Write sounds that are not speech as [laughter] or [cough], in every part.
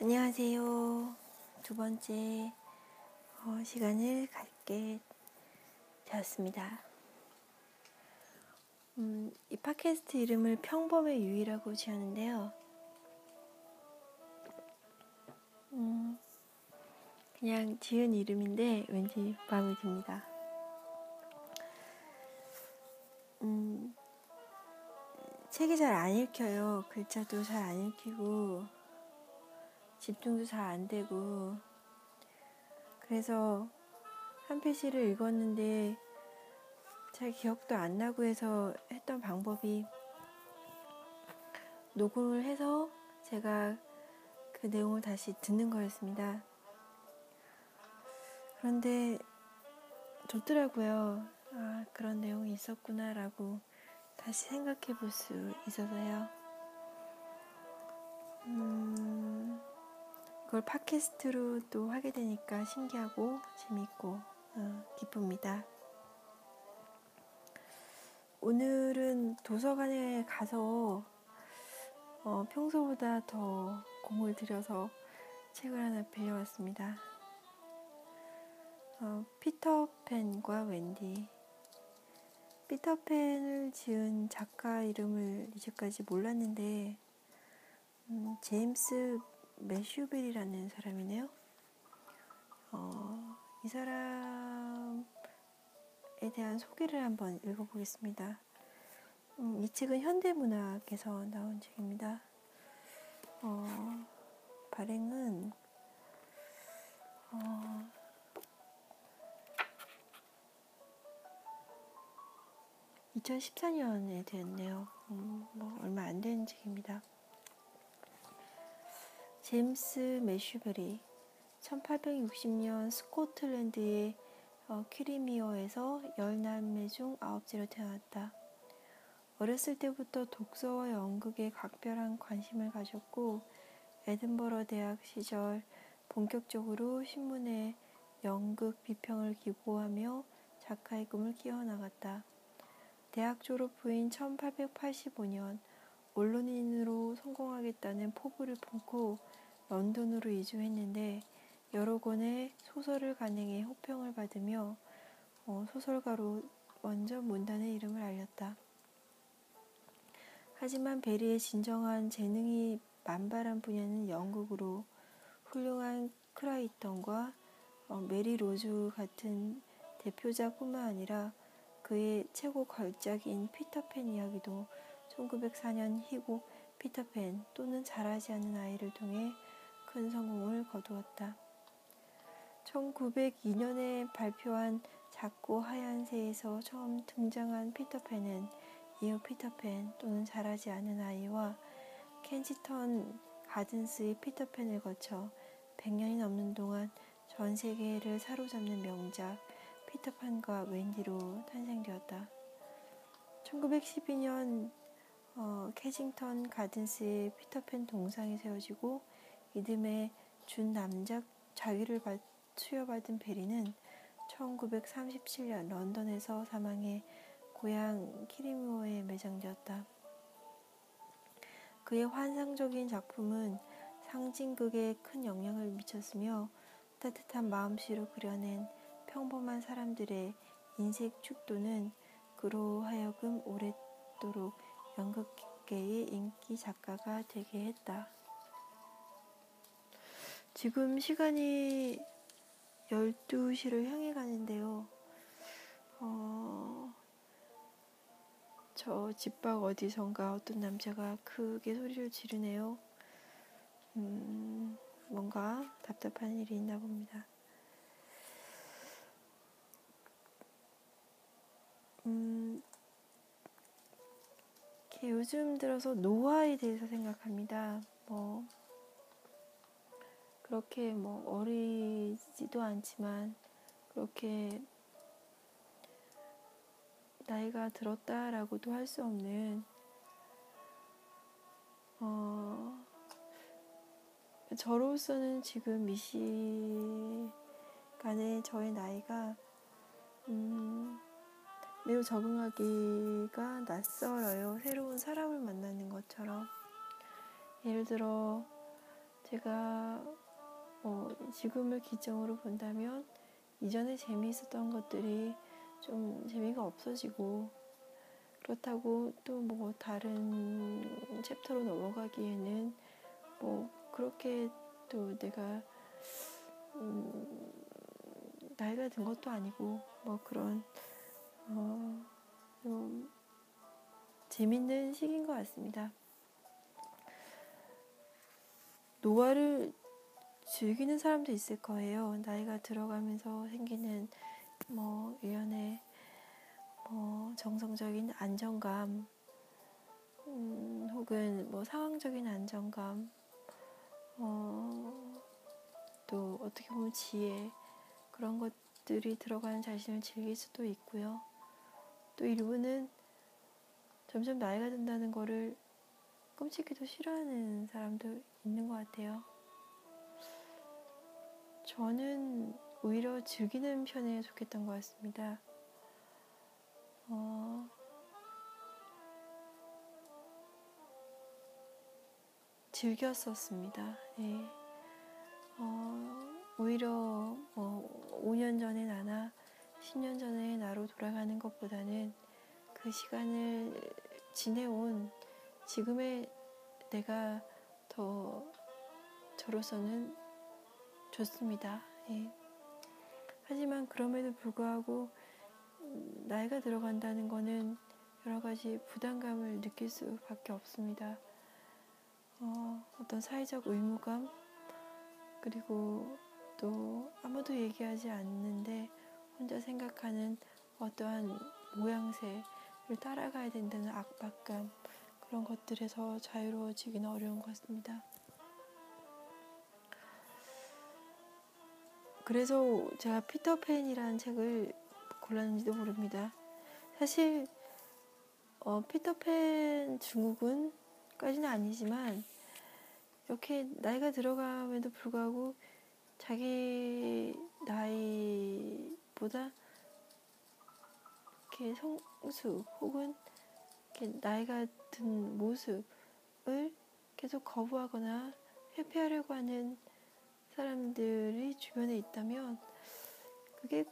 안녕하세요. 두 번째 어, 시간을 갖게 되었습니다. 음, 이 팟캐스트 이름을 평범의 유의라고 지었는데요. 음, 그냥 지은 이름인데 왠지 마음에 듭니다. 음, 책이 잘 안 읽혀요. 글자도 잘 안 읽히고 집중도 잘 안 되고 그래서 한 페이지를 읽었는데 잘 기억도 안 나고 해서 했던 방법이 녹음을 해서 제가 그 내용을 다시 듣는 거였습니다. 그런데 좋더라고요. 아, 그런 내용이 있었구나라고 다시 생각해 볼 수 있어서요. 음, 그걸 팟캐스트로 또 하게 되니까 신기하고 재밌고 어, 기쁩니다. 오늘은 도서관에 가서 어, 평소보다 더 공을 들여서 책을 하나 빌려왔습니다. 어, 피터팬과 웬디. 피터팬을 지은 작가 이름을 이제까지 몰랐는데, 음, 제임스 매슈벨이라는 사람이네요. 어, 이 사람에 대한 소개를 한번 읽어보겠습니다. 음, 이 책은 현대문학에서 나온 책입니다. 어, 발행은 어, (2014년에) 되었네요. 음, 뭐 얼마 안 된 책입니다. 제임스 매슈베리 1860년 스코틀랜드의 어, 퀴리미어에서 열 남매 중 아홉째로 태어났다. 어렸을 때부터 독서와 연극에 각별한 관심을 가졌고 에든버러 대학 시절 본격적으로 신문에 연극 비평을 기고하며 작가의 꿈을 키워나갔다. 대학 졸업 후인 1885년 언론인으로 성공하겠다는 포부를 품고 런던으로 이주했는데 여러 권의 소설을 간행해 호평을 받으며 어, 소설가로 먼저 문단의 이름을 알렸다. 하지만 베리의 진정한 재능이 만발한 분야는 연극으로 훌륭한 크라이턴과 어, 메리 로즈 같은 대표작뿐만 아니라 그의 최고 걸작인 피터팬 이야기도 1904년 희곡 피터팬 또는 자라지 않는 아이를 통해 큰 성공을 거두었다. 1902년에 발표한 작고 하얀 새에서 처음 등장한 피터팬은 이후 피터팬 또는 자라지 않은 아이와 켄지턴 가든스의 피터팬을 거쳐 100년이 넘는 동안 전 세계를 사로잡는 명작 피터판과 웬디로 탄생되었다. 1912년 어, 캐징턴 가든스의 피터팬 동상이 세워지고 이듬해 준 남작 자위를 수여받은 베리는 1937년 런던에서 사망해 고향 키리무어에 매장되었다. 그의 환상적인 작품은 상징극에 큰 영향을 미쳤으며 따뜻한 마음씨로 그려낸 평범한 사람들의 인생 축도는 그로 하여금 오랫도록 연극계의 인기 작가가 되게 했다. 지금 시간이 12시를 향해 가는데요. 어, 저 집 밖 어디선가 어떤 남자가 크게 소리를 지르네요. 음, 뭔가 답답한 일이 있나 봅니다. 음, 요즘 들어서 노화에 대해서 생각합니다. 뭐, 그렇게 뭐 어리지도 않지만 그렇게 나이가 들었다라고도 할 수 없는 어 저로서는 지금 이 시간에 저의 나이가 음 매우 적응하기가 낯설어요. 새로운 사람을 만나는 것처럼 예를 들어 제가 어, 지금을 기점으로 본다면 이전에 재미있었던 것들이 좀 재미가 없어지고 그렇다고 또 뭐 다른 챕터로 넘어가기에는 뭐 그렇게 또 내가 음 나이가 든 것도 아니고 뭐 그런 어 좀 재밌는 시기인 것 같습니다. 노화를 즐기는 사람도 있을 거예요. 나이가 들어가면서 생기는 뭐 일련의 뭐 정성적인 안정감, 음, 혹은 뭐 상황적인 안정감, 어, 또 어떻게 보면 지혜 그런 것들이 들어가는 자신을 즐길 수도 있고요. 또 일부는 점점 나이가 든다는 거를 끔찍히도 싫어하는 사람도 있는 것 같아요. 저는 오히려 즐기는 편에 속했던 것 같습니다. 어, 즐겼었습니다. 예. 어, 오히려 뭐 5년 전의 나나 10년 전의 나로 돌아가는 것보다는 그 시간을 지내온 지금의 내가 더 저로서는 좋습니다. 예. 하지만 그럼에도 불구하고 나이가 들어간다는 거는 여러 가지 부담감을 느낄 수밖에 없습니다. 어, 어떤 사회적 의무감, 그리고 또 아무도 얘기하지 않는데 혼자 생각하는 어떠한 모양새를 따라가야 된다는 압박감, 그런 것들에서 자유로워지기는 어려운 것 같습니다. 그래서 제가 피터팬이라는 책을 골랐는지도 모릅니다. 사실 어, 피터팬 중국은까지는 아니지만 이렇게 나이가 들어감에도 불구하고 자기 나이 보다 이렇게 성숙 혹은 이렇게 나이가 든 모습을 계속 거부하거나 회피하려고 하는 사람들이 주변에 있다면 그게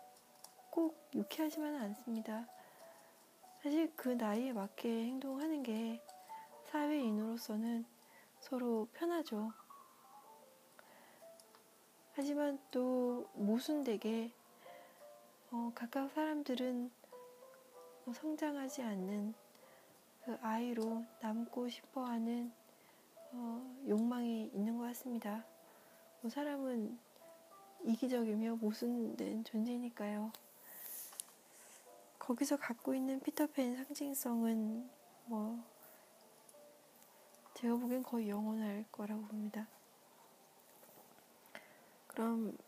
꼭 유쾌하지만은 않습니다. 사실 그 나이에 맞게 행동하는 게 사회인으로서는 서로 편하죠. 하지만 또 모순되게 어, 각각 사람들은 뭐 성장하지 않는 그 아이로 남고 싶어하는 어, 욕망이 있는 것 같습니다. 뭐 사람은 이기적이며 모순된 존재니까요. 거기서 갖고 있는 피터팬 상징성은 뭐 제가 보기엔 거의 영원할 거라고 봅니다. 그럼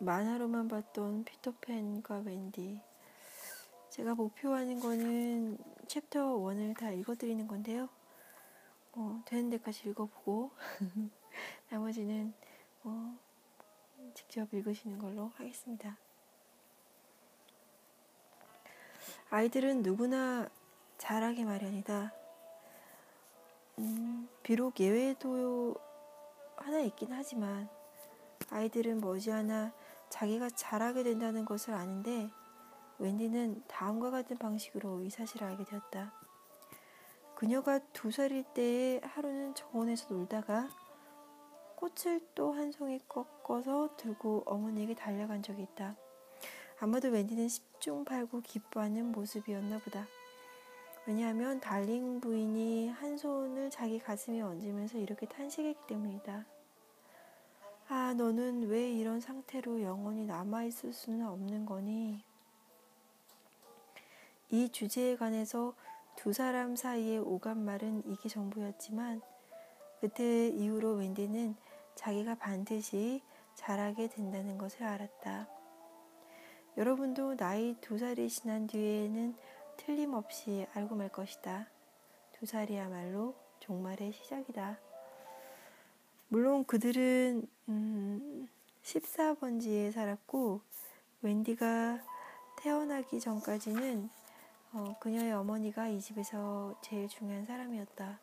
만화로만 봤던 피터팬과 웬디 제가 목표하는 거는 챕터 1을 다 읽어드리는 건데요. 뭐 되는 데까지 읽어보고 [laughs] 나머지는 어, 직접 읽으시는 걸로 하겠습니다. 아이들은 누구나 잘하기 마련이다. 음, 비록 예외도 하나 있긴 하지만 아이들은 머지않아 자기가 잘하게 된다는 것을 아는데 웬디는 다음과 같은 방식으로 이 사실을 알게 되었다. 그녀가 두 살일 때에 하루는 정원에서 놀다가 꽃을 또 한 송이 꺾어서 들고 어머니에게 달려간 적이 있다. 아마도 웬디는 십중팔구 기뻐하는 모습이었나 보다. 왜냐하면 달링 부인이 한 손을 자기 가슴에 얹으면서 이렇게 탄식했기 때문이다. 아, 너는 왜 이런 상태로 영원히 남아있을 수는 없는 거니? 이 주제에 관해서 두 사람 사이의 오간말은 이게 전부였지만 그때 이후로 웬디는 자기가 반드시 잘하게 된다는 것을 알았다. 여러분도 나이 두 살이 지난 뒤에는 틀림없이 알고 말 것이다. 두 살이야말로 종말의 시작이다. 물론 그들은 음, 14번지에 살았고 웬디가 태어나기 전까지는 어, 그녀의 어머니가 이 집에서 제일 중요한 사람이었다.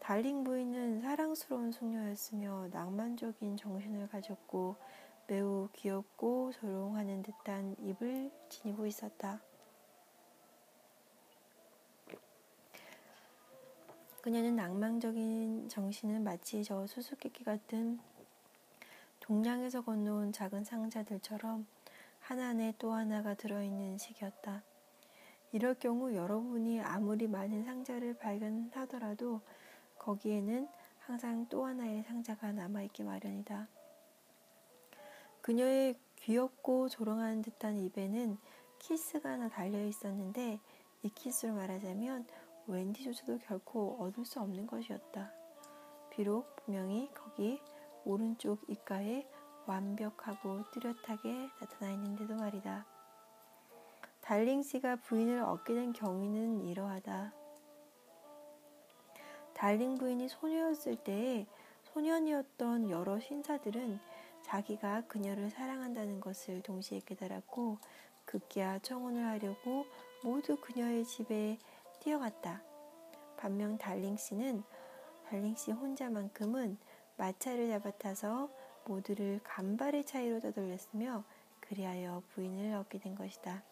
달링 부인은 사랑스러운 숙녀였으며 낭만적인 정신을 가졌고 매우 귀엽고 조롱하는 듯한 입을 지니고 있었다. 그녀는 낭만적인 정신은 마치 저 수수께끼 같은 동량에서 건너온 작은 상자들처럼 하나 안에 또 하나가 들어있는 식이었다. 이럴 경우 여러분이 아무리 많은 상자를 발견하더라도 거기에는 항상 또 하나의 상자가 남아있기 마련이다. 그녀의 귀엽고 조롱하는 듯한 입에는 키스가 하나 달려 있었는데 이 키스로 말하자면 웬디조차도 결코 얻을 수 없는 것이었다. 비록 분명히 거기 오른쪽 입가에 완벽하고 뚜렷하게 나타나 있는데도 말이다. 달링 씨가 부인을 얻게 된 경위는 이러하다. 달링 부인이 소녀였을 때에 소년이었던 여러 신사들은 자기가 그녀를 사랑한다는 것을 동시에 깨달았고 급기야 청혼을 하려고 모두 그녀의 집에 뛰어갔다. 반면 달링 씨는 달링 씨 혼자만큼은 마차를 잡아타서 모두를 간발의 차이로 따돌렸으며 그리하여 부인을 얻게 된 것이다.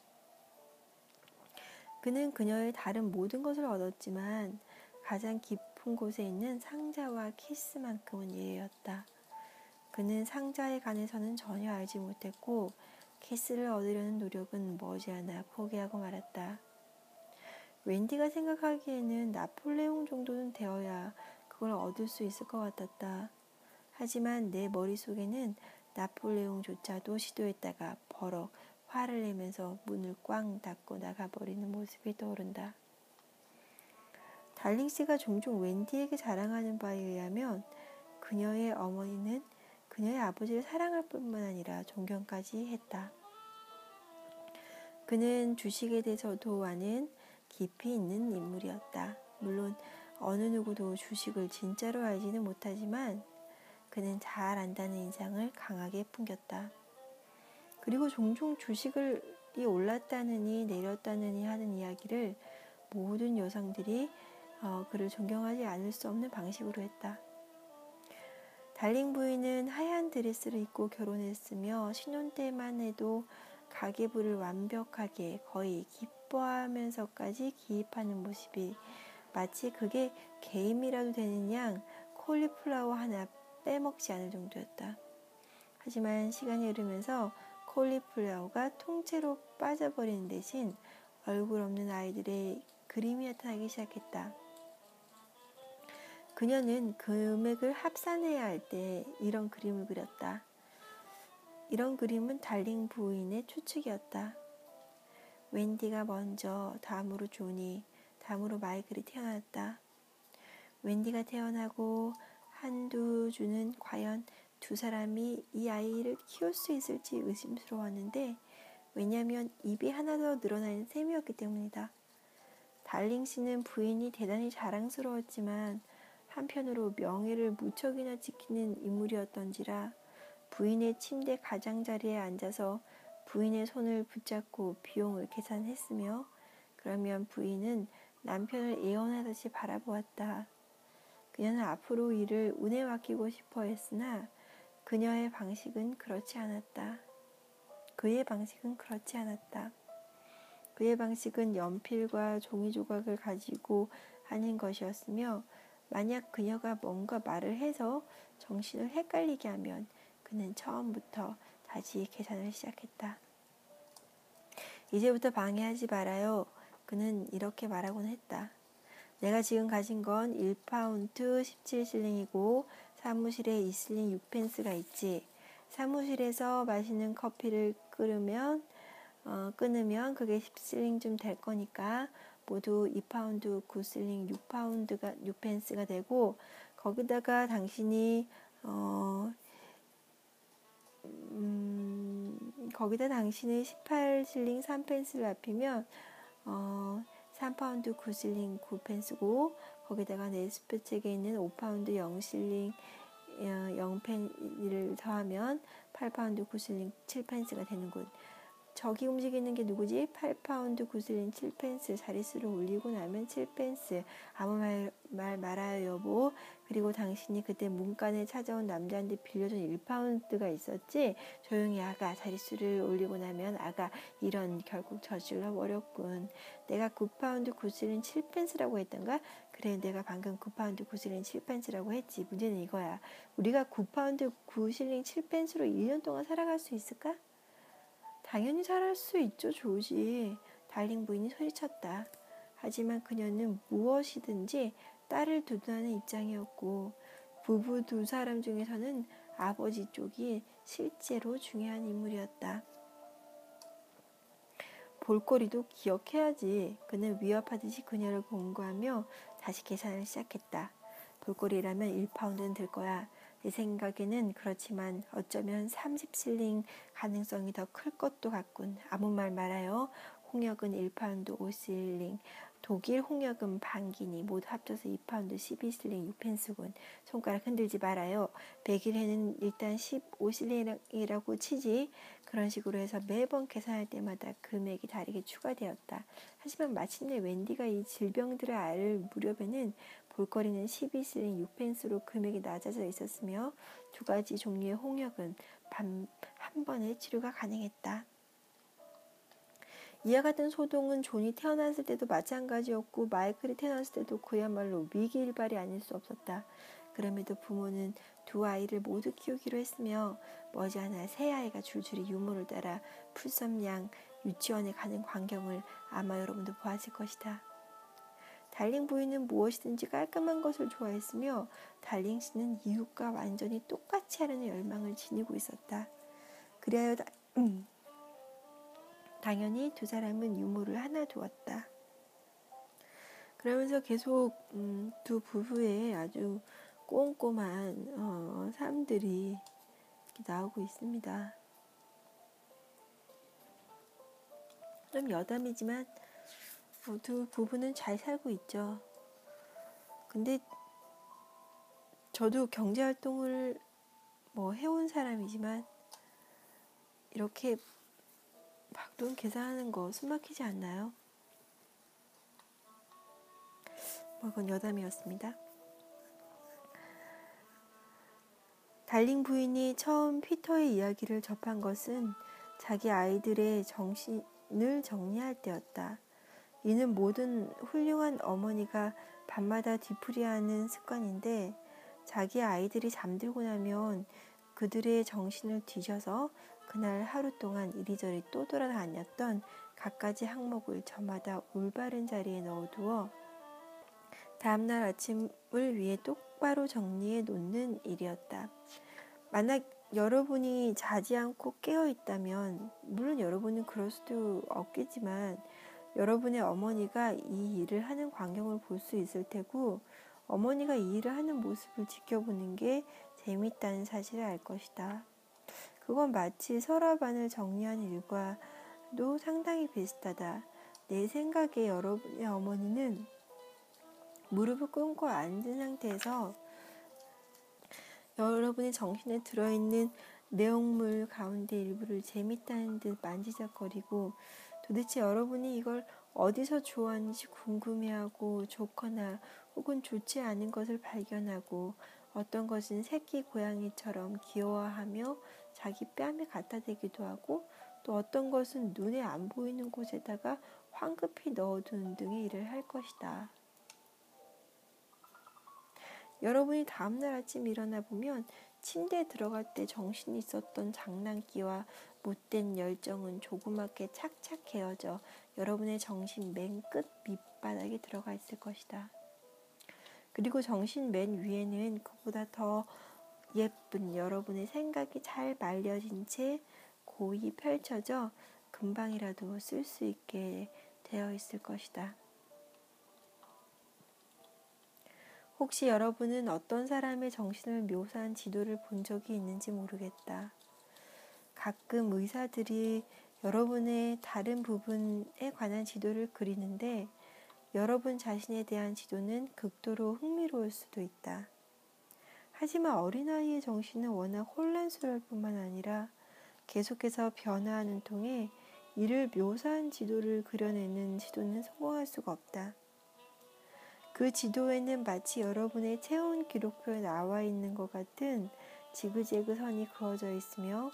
그는 그녀의 다른 모든 것을 얻었지만 가장 깊은 곳에 있는 상자와 키스만큼은 예외였다. 그는 상자에 관해서는 전혀 알지 못했고 키스를 얻으려는 노력은 머지않아 포기하고 말았다. 웬디가 생각하기에는 나폴레옹 정도는 되어야 그걸 얻을 수 있을 것 같았다. 하지만 내 머릿속에는 나폴레옹조차도 시도했다가 버럭 화를 내면서 문을 꽝 닫고 나가버리는 모습이 떠오른다. 달링 씨가 종종 웬디에게 자랑하는 바에 의하면 그녀의 어머니는 그녀의 아버지를 사랑할 뿐만 아니라 존경까지 했다. 그는 주식에 대해서도 아는 깊이 있는 인물이었다. 물론 어느 누구도 주식을 진짜로 알지는 못하지만 그는 잘 안다는 인상을 강하게 풍겼다. 그리고 종종 주식을 올랐다느니 내렸다느니 하는 이야기를 모든 여성들이 어, 그를 존경하지 않을 수 없는 방식으로 했다. 달링 부인은 하얀 드레스를 입고 결혼했으며 신혼 때만 해도 가계부를 완벽하게 거의 기뻐하면서까지 기입하는 모습이 마치 그게 게임이라도 되는 양 콜리플라워 하나 빼먹지 않을 정도였다. 하지만 시간이 흐르면서 콜리플라워가 통째로 빠져버리는 대신 얼굴 없는 아이들의 그림이 나타나기 시작했다. 그녀는 금액을 합산해야 할 때 이런 그림을 그렸다. 이런 그림은 달링 부인의 추측이었다. 웬디가 먼저 다음으로 조니, 다음으로 마이클이 태어났다. 웬디가 태어나고 한두 주는 과연 두 사람이 이 아이를 키울 수 있을지 의심스러웠는데 왜냐하면 입이 하나 더 늘어나는 셈이었기 때문이다. 달링 씨는 부인이 대단히 자랑스러웠지만 한편으로 명예를 무척이나 지키는 인물이었던지라 부인의 침대 가장자리에 앉아서 부인의 손을 붙잡고 비용을 계산했으며 그러면 부인은 남편을 애원하듯이 바라보았다. 그녀는 앞으로 일을 운에 맡기고 싶어 했으나 그녀의 방식은 그렇지 않았다. 그의 방식은 그렇지 않았다. 그의 방식은 연필과 종이 조각을 가지고 하는 것이었으며 만약 그녀가 뭔가 말을 해서 정신을 헷갈리게 하면 그는 처음부터 다시 계산을 시작했다. 이제부터 방해하지 말아요. 그는 이렇게 말하곤 했다. 내가 지금 가진 건 1파운트 17실링이고 사무실에 이슬링 6펜스가 있지. 사무실에서 마시는 커피를 끓으면 어, 끊으면 그게 10실링쯤 될 거니까 모두 2파운드 9실링 6파운드가 6펜스가 되고 거기다가 당신이 어, 음, 거기다 당신이 18실링 3펜스를 합하면 어, 3파운드 9실링 9펜스고 거기다가 네 수표책에 있는 5파운드 0실링 0펜스를 더하면 8파운드 9실링 7펜스가 되는군. 저기 움직이는 게 누구지? 8파운드 9실링 7펜스. 자릿수를 올리고 나면 7펜스. 아무 말, 말 말아요 여보. 그리고 당신이 그때 문간에 찾아온 남자한테 빌려준 1파운드가 있었지? 조용히 아가 자릿수를 올리고 나면 아가 이런 결국 저질러 버렸군. 내가 9파운드 9실링 7펜스라고 했던가? 그래 내가 방금 9파운드 9실링 7펜스라고 했지. 문제는 이거야. 우리가 9파운드 9실링 7펜스로 1년 동안 살아갈 수 있을까? 당연히 잘할 수 있죠, 조지. 달링 부인이 소리쳤다. 하지만 그녀는 무엇이든지 딸을 두둔하는 입장이었고 부부 두 사람 중에서는 아버지 쪽이 실제로 중요한 인물이었다. 볼거리도 기억해야지. 그는 위협하듯이 그녀를 공고하며 다시 계산을 시작했다. 볼거리라면 1파운드는 들 거야. 내 생각에는 그렇지만 어쩌면 30실링 가능성이 더 클 것도 같군. 아무 말 말아요. 홍역은 1파운드 5실링, 독일 홍역은 반기니 모두 합쳐서 2파운드 12실링 6펜스군. 손가락 흔들지 말아요. 백일해는 일단 15실링이라고 치지. 그런 식으로 해서 매번 계산할 때마다 금액이 다르게 추가되었다. 하지만 마침내 웬디가 이 질병들을 앓을 무렵에는 볼거리는 12실링 6펜스로 금액이 낮아져 있었으며 두 가지 종류의 홍역은 한 번에 치료가 가능했다. 이와 같은 소동은 존이 태어났을 때도 마찬가지였고 마이클이 태어났을 때도 그야말로 위기일발이 아닐 수 없었다. 그럼에도 부모는 두 아이를 모두 키우기로 했으며 머지않아 세 아이가 줄줄이 유모를 따라 풀섬양 유치원에 가는 광경을 아마 여러분도 보았을 것이다. 달링 부인은 무엇이든지 깔끔한 것을 좋아했으며 달링 씨는 이웃과 완전히 똑같이 하려는 열망을 지니고 있었다. 그리하여 다, 음, 당연히 두 사람은 유모를 하나 두었다. 그러면서 계속 음, 두 부부의 아주 꼼꼼한 어, 삶들이 나오고 있습니다. 좀 여담이지만 어, 두 부부는 잘 살고 있죠. 근데 저도 경제 활동을 뭐 해온 사람이지만 이렇게 막 돈 계산하는 거 숨막히지 않나요? 뭐 그건 여담이었습니다. 달링 부인이 처음 피터의 이야기를 접한 것은 자기 아이들의 정신을 정리할 때였다. 이는 모든 훌륭한 어머니가 밤마다 뒤풀이하는 습관인데 자기 아이들이 잠들고 나면 그들의 정신을 뒤져서 그날 하루 동안 이리저리 또 돌아다녔던 갖가지 항목을 저마다 올바른 자리에 넣어두어 다음날 아침을 위해 똑바로 정리해 놓는 일이었다. 만약 여러분이 자지 않고 깨어 있다면, 물론 여러분은 그럴 수도 없겠지만, 여러분의 어머니가 이 일을 하는 광경을 볼 수 있을 테고 어머니가 이 일을 하는 모습을 지켜보는 게 재밌다는 사실을 알 것이다. 그건 마치 서랍안을 정리하는 일과도 상당히 비슷하다. 내 생각에 여러분의 어머니는 무릎을 꿇고 앉은 상태에서 여러분의 정신에 들어있는 내용물 가운데 일부를 재밌다는 듯 만지작거리고 도대체 여러분이 이걸 어디서 좋아하는지 궁금해하고 좋거나 혹은 좋지 않은 것을 발견하고 어떤 것은 새끼 고양이처럼 귀여워하며 자기 뺨에 갖다 대기도 하고 또 어떤 것은 눈에 안 보이는 곳에다가 황급히 넣어두는 등의 일을 할 것이다. 여러분이 다음날 아침 일어나 보면 침대에 들어갈 때 정신이 있었던 장난기와 못된 열정은 조그맣게 착착 헤어져 여러분의 정신 맨 끝 밑바닥에 들어가 있을 것이다. 그리고 정신 맨 위에는 그보다 더 예쁜 여러분의 생각이 잘 말려진 채 고이 펼쳐져 금방이라도 쓸 수 있게 되어 있을 것이다. 혹시 여러분은 어떤 사람의 정신을 묘사한 지도를 본 적이 있는지 모르겠다. 가끔 의사들이 여러분의 다른 부분에 관한 지도를 그리는데 여러분 자신에 대한 지도는 극도로 흥미로울 수도 있다. 하지만 어린아이의 정신은 워낙 혼란스러울 뿐만 아니라 계속해서 변화하는 통에 이를 묘사한 지도를 그려내는 지도는 성공할 수가 없다. 그 지도에는 마치 여러분의 체온 기록표에 나와 있는 것 같은 지그재그 선이 그어져 있으며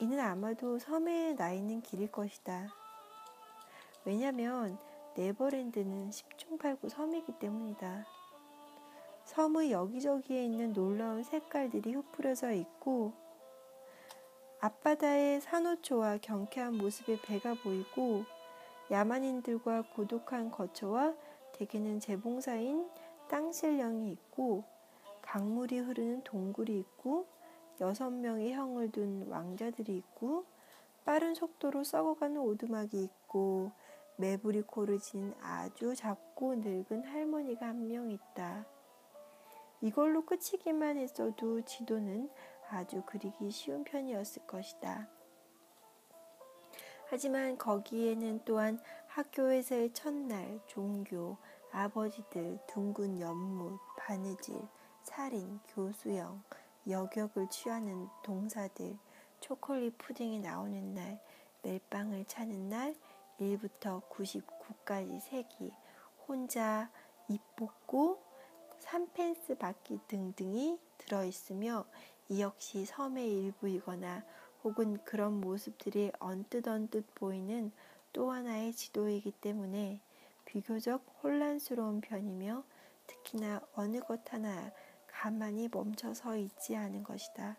이는 아마도 섬에 나 있는 길일 것이다. 왜냐면 네버랜드는 10중 8구 섬이기 때문이다. 섬의 여기저기에 있는 놀라운 색깔들이 흩뿌려져 있고 앞바다의 산호초와 경쾌한 모습의 배가 보이고 야만인들과 고독한 거처와 대개는 재봉사인 땅실령이 있고 강물이 흐르는 동굴이 있고 여섯 명의 형을 둔 왕자들이 있고 빠른 속도로 썩어가는 오두막이 있고 매부리 코를 지닌 아주 작고 늙은 할머니가 한 명 있다. 이걸로 끝이기만 했어도 지도는 아주 그리기 쉬운 편이었을 것이다. 하지만 거기에는 또한 학교에서의 첫날, 종교, 아버지들, 둥근 연못, 바느질, 살인, 교수형, 여격을 취하는 동사들, 초콜릿 푸딩이 나오는 날, 멜빵을 차는 날, 1부터 99까지 세기, 혼자 입 뽑고 3펜스 받기 등등이 들어있으며 이 역시 섬의 일부이거나 혹은 그런 모습들이 언뜻 언뜻 보이는 또 하나의 지도이기 때문에 비교적 혼란스러운 편이며 특히나 어느 것 하나 가만히 멈춰 서 있지 않은 것이다.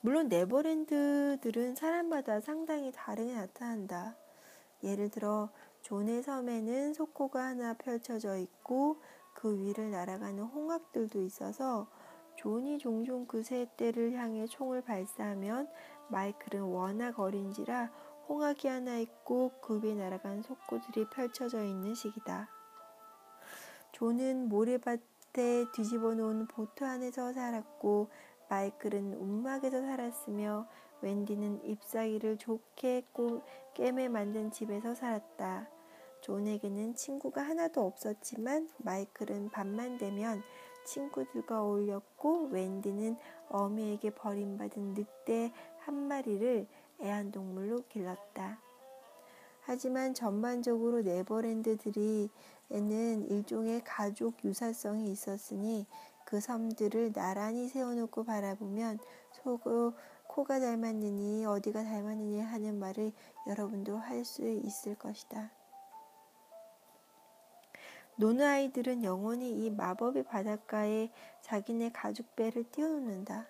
물론 네버랜드들은 사람마다 상당히 다르게 나타난다. 예를 들어 존의 섬에는 석고가 하나 펼쳐져 있고 그 위를 날아가는 홍학들도 있어서 존이 종종 그 새 떼를 향해 총을 발사하면 마이클은 워낙 어린지라 홍학이 하나 있고 그 위에 날아간 석호들이 펼쳐져 있는 식이다. 존은 모래밭에 뒤집어 놓은 보트 안에서 살았고 마이클은 움막에서 살았으며 웬디는 잎사귀를 좋게 꿰매 만든 집에서 살았다. 존에게는 친구가 하나도 없었지만 마이클은 밤만 되면 친구들과 어울렸고 웬디는 어미에게 버림받은 늑대 한 마리를 애완동물로 길렀다. 하지만 전반적으로 네버랜드들이 에는 일종의 가족 유사성이 있었으니 그 섬들을 나란히 세워놓고 바라보면 속으로 코가 닮았느니 어디가 닮았느니 하는 말을 여러분도 할 수 있을 것이다. 노는 아이들은 영원히 이 마법의 바닷가에 자기네 가죽 배를 띄워놓는다.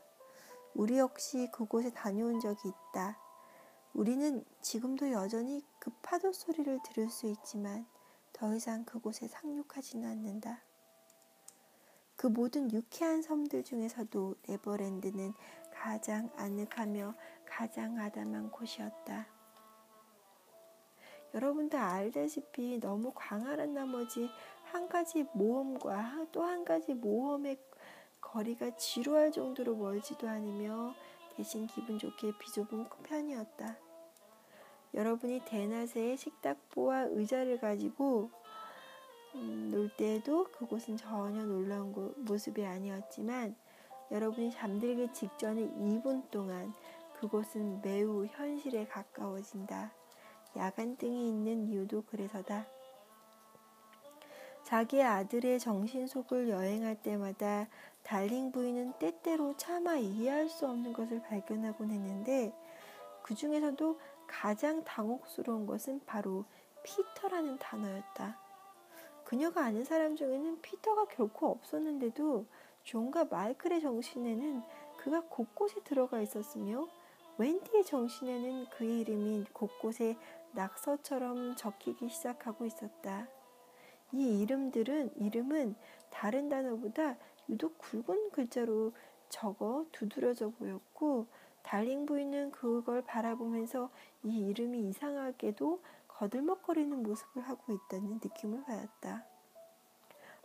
우리 역시 그곳에 다녀온 적이 있다. 우리는 지금도 여전히 그 파도 소리를 들을 수 있지만 더 이상 그곳에 상륙하지는 않는다. 그 모든 유쾌한 섬들 중에서도 네버랜드는 가장 아늑하며 가장 아담한 곳이었다. 여러분도 알다시피 너무 광활한 나머지 한 가지 모험과 또 한 가지 모험의 거리가 지루할 정도로 멀지도 않으며 대신 기분 좋게 비좁은 편이었다. 여러분이 대낮에 식탁보와 의자를 가지고 음, 놀 때에도 그곳은 전혀 놀라운 고, 모습이 아니었지만 여러분이 잠들기 직전에 2분 동안 그곳은 매우 현실에 가까워진다. 야간등이 있는 이유도 그래서다. 자기 아들의 정신 속을 여행할 때마다 달링 부인은 때때로 차마 이해할 수 없는 것을 발견하곤 했는데 그 중에서도 가장 당혹스러운 것은 바로 피터라는 단어였다. 그녀가 아는 사람 중에는 피터가 결코 없었는데도 존과 마이클의 정신에는 그가 곳곳에 들어가 있었으며 웬디의 정신에는 그의 이름이 곳곳에 낙서처럼 적히기 시작하고 있었다. 이 이름들은 이름은 다른 단어보다 유독 굵은 글자로 적어 두드려져 보였고 달링 부인은 그걸 바라보면서 이 이름이 이상하게도 거들먹거리는 모습을 하고 있다는 느낌을 받았다.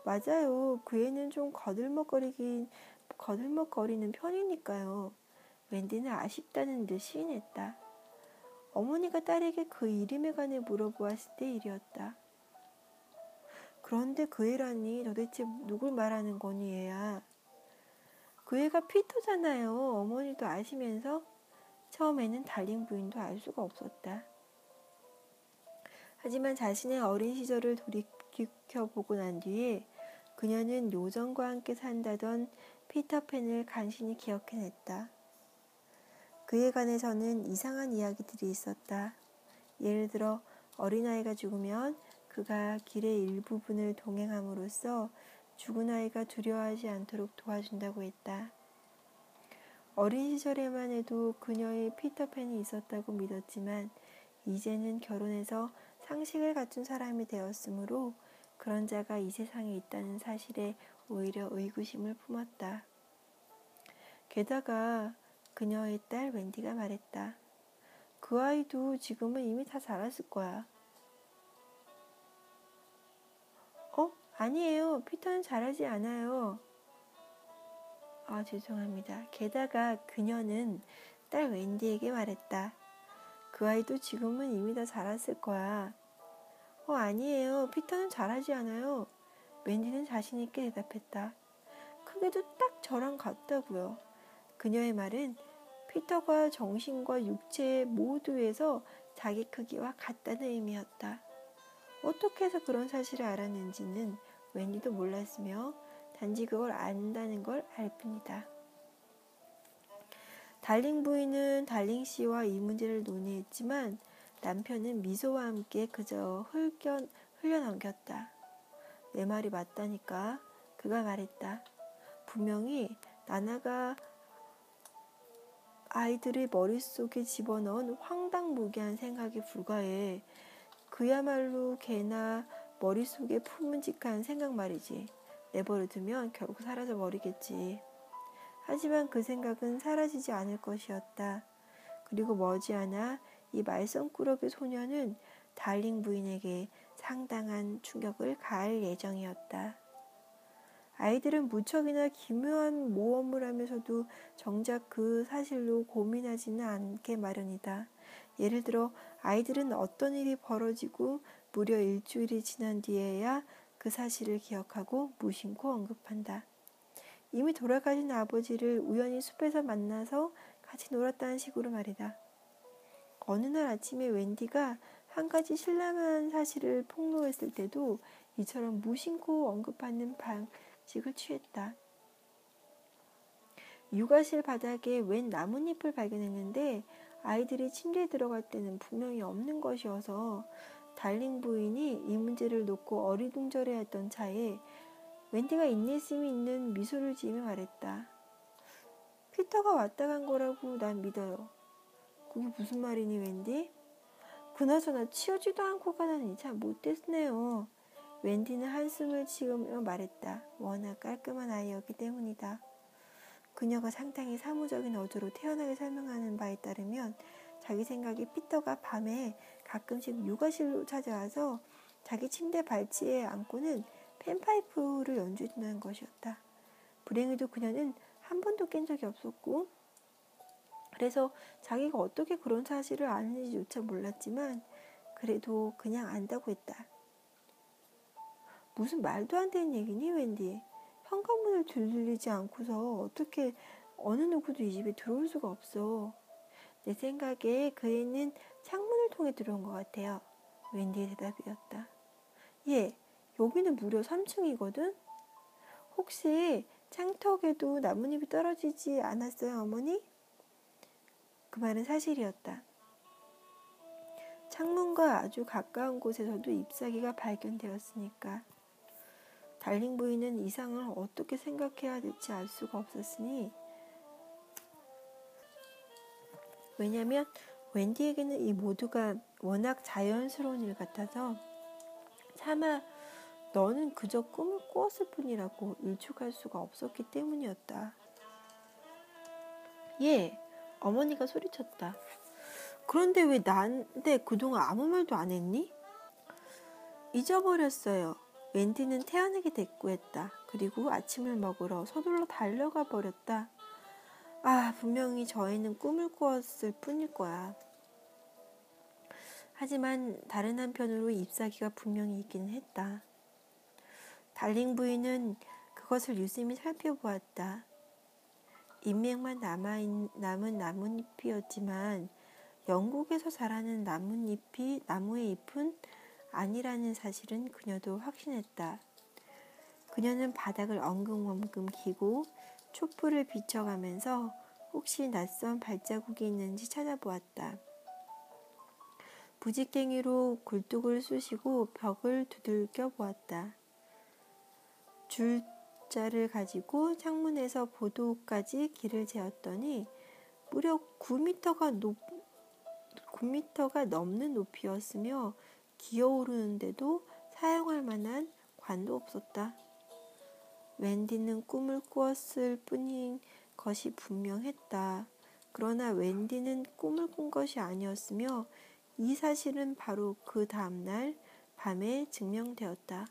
맞아요. 그 애는 좀 거들먹거리긴 거들먹거리는 편이니까요. 웬디는 아쉽다는 듯 시인했다. 어머니가 딸에게 그 이름에 관해 물어보았을 때 일이었다. 그런데 그 애라니 도대체 누굴 말하는 거니 얘야. 그 애가 피터잖아요. 어머니도 아시면서 처음에는 달링 부인도 알 수가 없었다. 하지만 자신의 어린 시절을 돌이켜보고 난 뒤에 그녀는 요정과 함께 산다던 피터팬을 간신히 기억해냈다. 그에 관해서는 이상한 이야기들이 있었다. 예를 들어 어린아이가 죽으면 그가 길의 일부분을 동행함으로써 죽은 아이가 두려워하지 않도록 도와준다고 했다. 어린 시절에만 해도 그녀의 피터팬이 있었다고 믿었지만 이제는 결혼해서 상식을 갖춘 사람이 되었으므로 그런 자가 이 세상에 있다는 사실에 오히려 의구심을 품었다. 게다가 그녀의 딸 웬디가 말했다. 그 아이도 지금은 이미 다 자랐을 거야. 아니에요. 피터는 자라지 않아요. 아, 죄송합니다. 게다가 그녀는 딸 웬디에게 말했다. 그 아이도 지금은 이미 다 자랐을 거야. 어, 아니에요. 피터는 자라지 않아요. 웬디는 자신있게 대답했다. 크게도 딱 저랑 같다고요. 그녀의 말은 피터가 정신과 육체 모두에서 자기 크기와 같다는 의미였다. 어떻게 해서 그런 사실을 알았는지는 웬디도 몰랐으며 단지 그걸 안다는 걸 알 뿐이다. 달링 부인은 달링 씨와 이 문제를 논의했지만 남편은 미소와 함께 그저 흘겨, 흘려넘겼다. 내 말이 맞다니까. 그가 말했다. 분명히 나나가 아이들의 머릿속에 집어넣은 황당무계한 생각에 불과해. 그야말로 개나 머릿속에 품은직한 생각 말이지. 내버려 두면 결국 사라져 버리겠지. 하지만 그 생각은 사라지지 않을 것이었다. 그리고 머지않아 이 말썽꾸러기 소녀는 달링 부인에게 상당한 충격을 가할 예정이었다. 아이들은 무척이나 기묘한 모험을 하면서도 정작 그 사실로 고민하지는 않게 마련이다. 예를 들어 아이들은 어떤 일이 벌어지고 무려 일주일이 지난 뒤에야 그 사실을 기억하고 무심코 언급한다. 이미 돌아가신 아버지를 우연히 숲에서 만나서 같이 놀았다는 식으로 말이다. 어느 날 아침에 웬디가 한 가지 신랄한 사실을 폭로했을 때도 이처럼 무심코 언급하는 방식을 취했다. 육아실 바닥에 웬 나뭇잎을 발견했는데 아이들이 침대에 들어갈 때는 분명히 없는 것이어서 달링 부인이 이 문제를 놓고 어리둥절해 했던 차에 웬디가 인내심이 있는 미소를 지으며 말했다. 피터가 왔다 간 거라고 난 믿어요. 그게 무슨 말이니 웬디? 그나저나 치우지도 않고 가다니 참 못됐네요. 웬디는 한숨을 치으며 말했다. 워낙 깔끔한 아이였기 때문이다. 그녀가 상당히 사무적인 어조로 태연하게 설명하는 바에 따르면 자기 생각에 피터가 밤에 가끔씩 육아실로 찾아와서 자기 침대 발치에 앉고는 펜파이프를 연주해준다는 것이었다. 불행히도 그녀는 한 번도 깬 적이 없었고 그래서 자기가 어떻게 그런 사실을 아는지조차 몰랐지만 그래도 그냥 안다고 했다. 무슨 말도 안 되는 얘기니 웬디? 현관문을 들리지 않고서 어떻게 어느 누구도 이 집에 들어올 수가 없어. 내 생각에 그 애는 창문을 통해 들어온 것 같아요. 웬디의 대답이었다. 예, 여기는 무려 3층이거든? 혹시 창턱에도 나뭇잎이 떨어지지 않았어요, 어머니? 그 말은 사실이었다. 창문과 아주 가까운 곳에서도 잎사귀가 발견되었으니까. 달링 부인은 이상을 어떻게 생각해야 될지 알 수가 없었으니 왜냐면 웬디에게는 이 모두가 워낙 자연스러운 일 같아서 차마 너는 그저 꿈을 꾸었을 뿐이라고 일축할 수가 없었기 때문이었다. 예, 어머니가 소리쳤다. 그런데 왜 나한테 그동안 아무 말도 안 했니? 잊어버렸어요. 웬디는 태연하게 대꾸했다. 그리고 아침을 먹으러 서둘러 달려가 버렸다. 아, 분명히 저희는 꿈을 꾸었을 뿐일 거야. 하지만 다른 한편으로 잎사귀가 분명히 있기는 했다. 달링 부인은 그것을 유심히 살펴보았다. 인맥만 남아있, 남은 나뭇잎이었지만 영국에서 자라는 나뭇잎이 나무의 잎은 아니라는 사실은 그녀도 확신했다. 그녀는 바닥을 엉금엉금 기고 촛불을 비춰가면서 혹시 낯선 발자국이 있는지 찾아보았다. 부직갱이로 굴뚝을 쑤시고 벽을 두들겨 보았다. 줄자를 가지고 창문에서 보도까지 길을 재었더니 무려 9미터가 높, 9미터가 넘는 높이였으며 기어오르는데도 사용할 만한 관도 없었다. 웬디는 꿈을 꾸었을 뿐인 것이 분명했다. 그러나 웬디는 꿈을 꾼 것이 아니었으며 이 사실은 바로 그 다음날 밤에 증명되었다.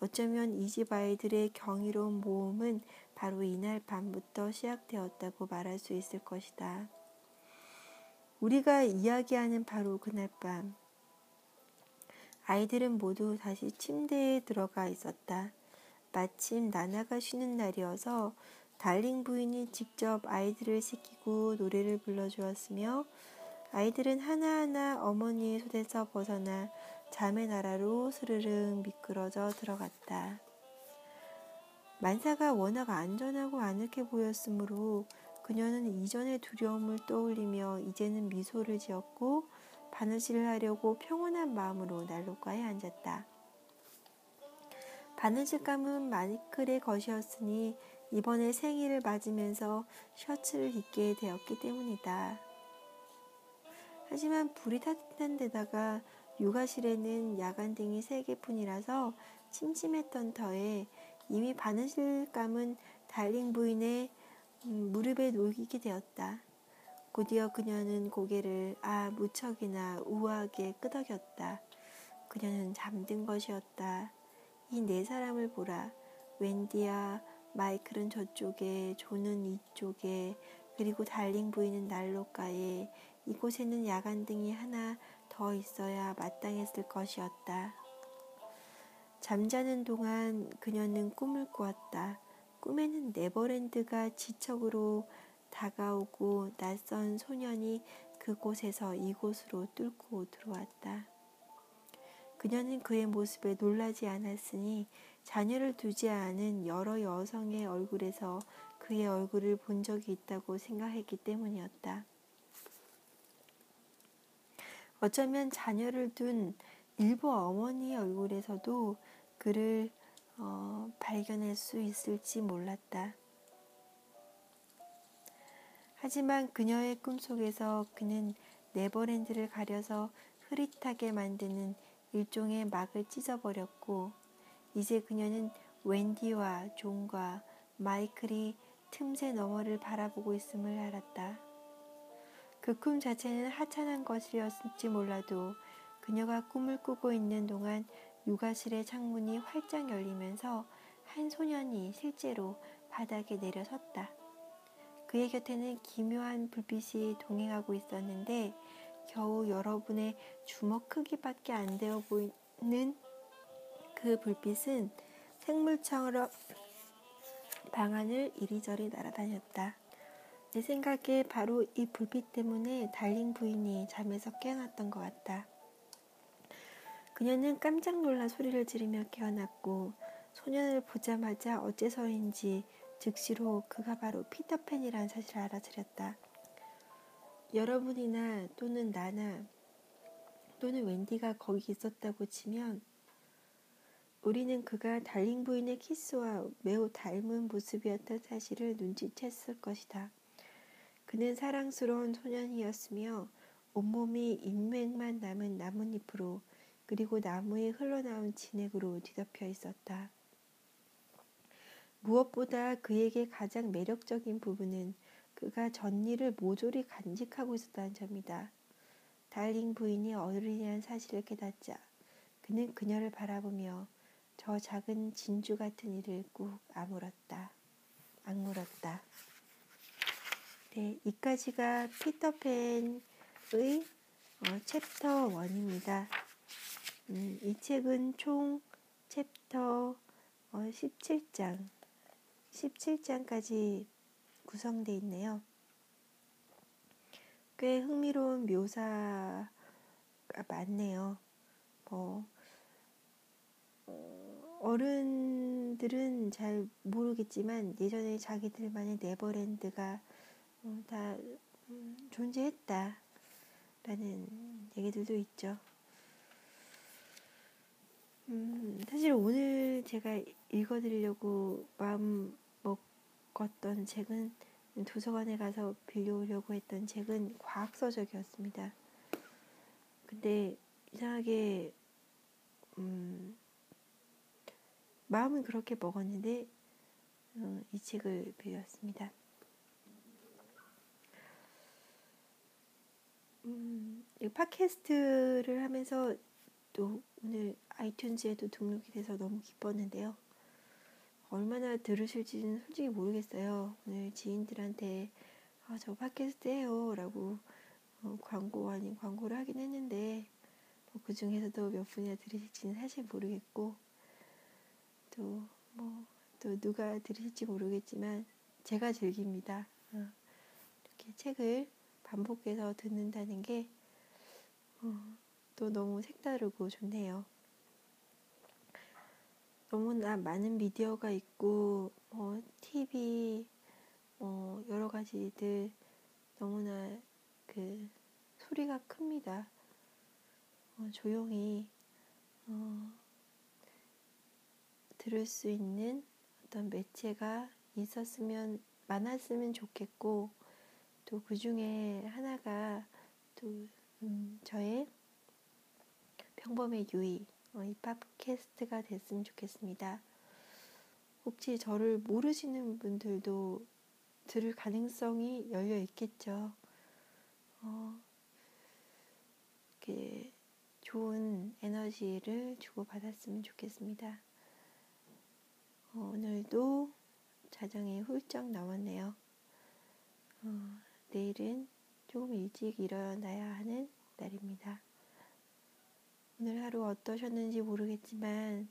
어쩌면 이 집 아이들의 경이로운 모험은 바로 이날 밤부터 시작되었다고 말할 수 있을 것이다. 우리가 이야기하는 바로 그날 밤, 아이들은 모두 다시 침대에 들어가 있었다. 마침 나나가 쉬는 날이어서 달링 부인이 직접 아이들을 씻기고 노래를 불러주었으며 아이들은 하나하나 어머니의 손에서 벗어나 잠의 나라로 스르륵 미끄러져 들어갔다. 만사가 워낙 안전하고 아늑해 보였으므로 그녀는 이전의 두려움을 떠올리며 이제는 미소를 지었고 바느질을 하려고 평온한 마음으로 난로가에 앉았다. 바느질감은 마니클의 것이었으니 이번에 생일을 맞으면서 셔츠를 입게 되었기 때문이다. 하지만 불이 따뜻한 데다가 육아실에는 야간등이 세 개뿐이라서 침침했던 터에 이미 바느질감은 달링 부인의 음, 무릎에 놓이게 되었다. 곧이어 그녀는 고개를 아 무척이나 우아하게 끄덕였다. 그녀는 잠든 것이었다. 이 네 사람을 보라. 웬디야, 마이클은 저쪽에, 조는 이쪽에, 그리고 달링 부인은 난로가에, 이곳에는 야간등이 하나 더 있어야 마땅했을 것이었다. 잠자는 동안 그녀는 꿈을 꾸었다. 꿈에는 네버랜드가 지척으로 다가오고 낯선 소년이 그곳에서 이곳으로 뚫고 들어왔다. 그녀는 그의 모습에 놀라지 않았으니 자녀를 두지 않은 여러 여성의 얼굴에서 그의 얼굴을 본 적이 있다고 생각했기 때문이었다. 어쩌면 자녀를 둔 일부 어머니의 얼굴에서도 그를 어, 발견할 수 있을지 몰랐다. 하지만 그녀의 꿈속에서 그는 네버랜드를 가려서 흐릿하게 만드는 일종의 막을 찢어버렸고 이제 그녀는 웬디와 존과 마이클이 틈새 너머를 바라보고 있음을 알았다. 그 꿈 자체는 하찮은 것이었을지 몰라도 그녀가 꿈을 꾸고 있는 동안 육아실의 창문이 활짝 열리면서 한 소년이 실제로 바닥에 내려섰다. 그의 곁에는 기묘한 불빛이 동행하고 있었는데 겨우 여러분의 주먹 크기밖에 안 되어 보이는 그 불빛은 생물처럼 방안을 이리저리 날아다녔다. 내 생각에 바로 이 불빛 때문에 달링 부인이 잠에서 깨어났던 것 같다. 그녀는 깜짝 놀라 소리를 지르며 깨어났고 소년을 보자마자 어째서인지 즉시로 그가 바로 피터팬이라는 사실을 알아차렸다. 여러분이나 또는 나나 또는 웬디가 거기 있었다고 치면 우리는 그가 달링 부인의 키스와 매우 닮은 모습이었던 사실을 눈치챘을 것이다. 그는 사랑스러운 소년이었으며 온몸이 인맥만 남은 나뭇잎으로 그리고 나무에 흘러나온 진액으로 뒤덮여 있었다. 무엇보다 그에게 가장 매력적인 부분은 그가 전일을 모조리 간직하고 있었다는 점이다. 달링 부인이 어른이라는 사실을 깨닫자 그는 그녀를 바라보며 저 작은 진주 같은 이를 꾹 아물었다. 악물었다. 네, 이까지가 피터팬의 어, 챕터 1입니다. 음, 이 책은 총 챕터 어, 17장, 17장까지 구성되어 있네요. 꽤 흥미로운 묘사가 많네요. 뭐 어, 어른들은 잘 모르겠지만 예전에 자기들만의 네버랜드가 어, 다 음, 존재했다라는 얘기들도 있죠. 음, 사실 오늘 제가 읽어드리려고 마음 먹었던 책은 도서관에 가서 빌려오려고 했던 책은 과학서적이었습니다. 근데 이상하게 음, 마음은 그렇게 먹었는데 어, 이 책을 빌렸습니다. 음, 팟캐스트를 하면서 또 오늘 아이튠즈에도 등록이 돼서 너무 기뻤는데요. 얼마나 들으실지는 솔직히 모르겠어요. 오늘 지인들한테 아, 저 팟캐스트 해요 라고 어, 광고 아닌 광고를 하긴 했는데 뭐 그 중에서도 몇 분이나 들으실지는 사실 모르겠고 또 뭐 또 누가 들으실지 모르겠지만 제가 즐깁니다. 어, 이렇게 책을 반복해서 듣는다는 게 어, 또 너무 색다르고 좋네요. 너무나 많은 미디어가 있고 뭐 TV 뭐 여러 가지들 너무나 그 소리가 큽니다. 어, 조용히 어, 들을 수 있는 어떤 매체가 있었으면 많았으면 좋겠고 또 그 중에 하나가 또 음, 저의 평범의 유의, 어, 이 팟캐스트가 됐으면 좋겠습니다. 혹시 저를 모르시는 분들도 들을 가능성이 열려 있겠죠. 어, 이렇게 좋은 에너지를 주고받았으면 좋겠습니다. 어, 오늘도 자정이 훌쩍 넘었네요. 어, 내일은 조금 일찍 일어나야 하는 날입니다. 오늘 하루 어떠셨는지 모르겠지만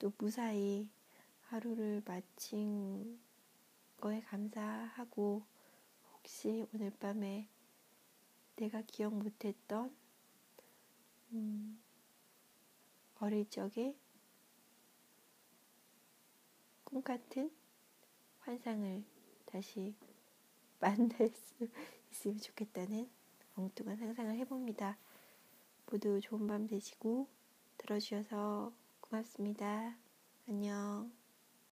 또 무사히 하루를 마친 거에 감사하고 혹시 오늘 밤에 내가 기억 못했던 음, 어릴 적에 꿈 같은 환상을 다시 [laughs] 만날 수 있으면 좋겠다는 엉뚱한 상상을 해봅니다. 모두 좋은 밤 되시고 들어주셔서 고맙습니다. 안녕.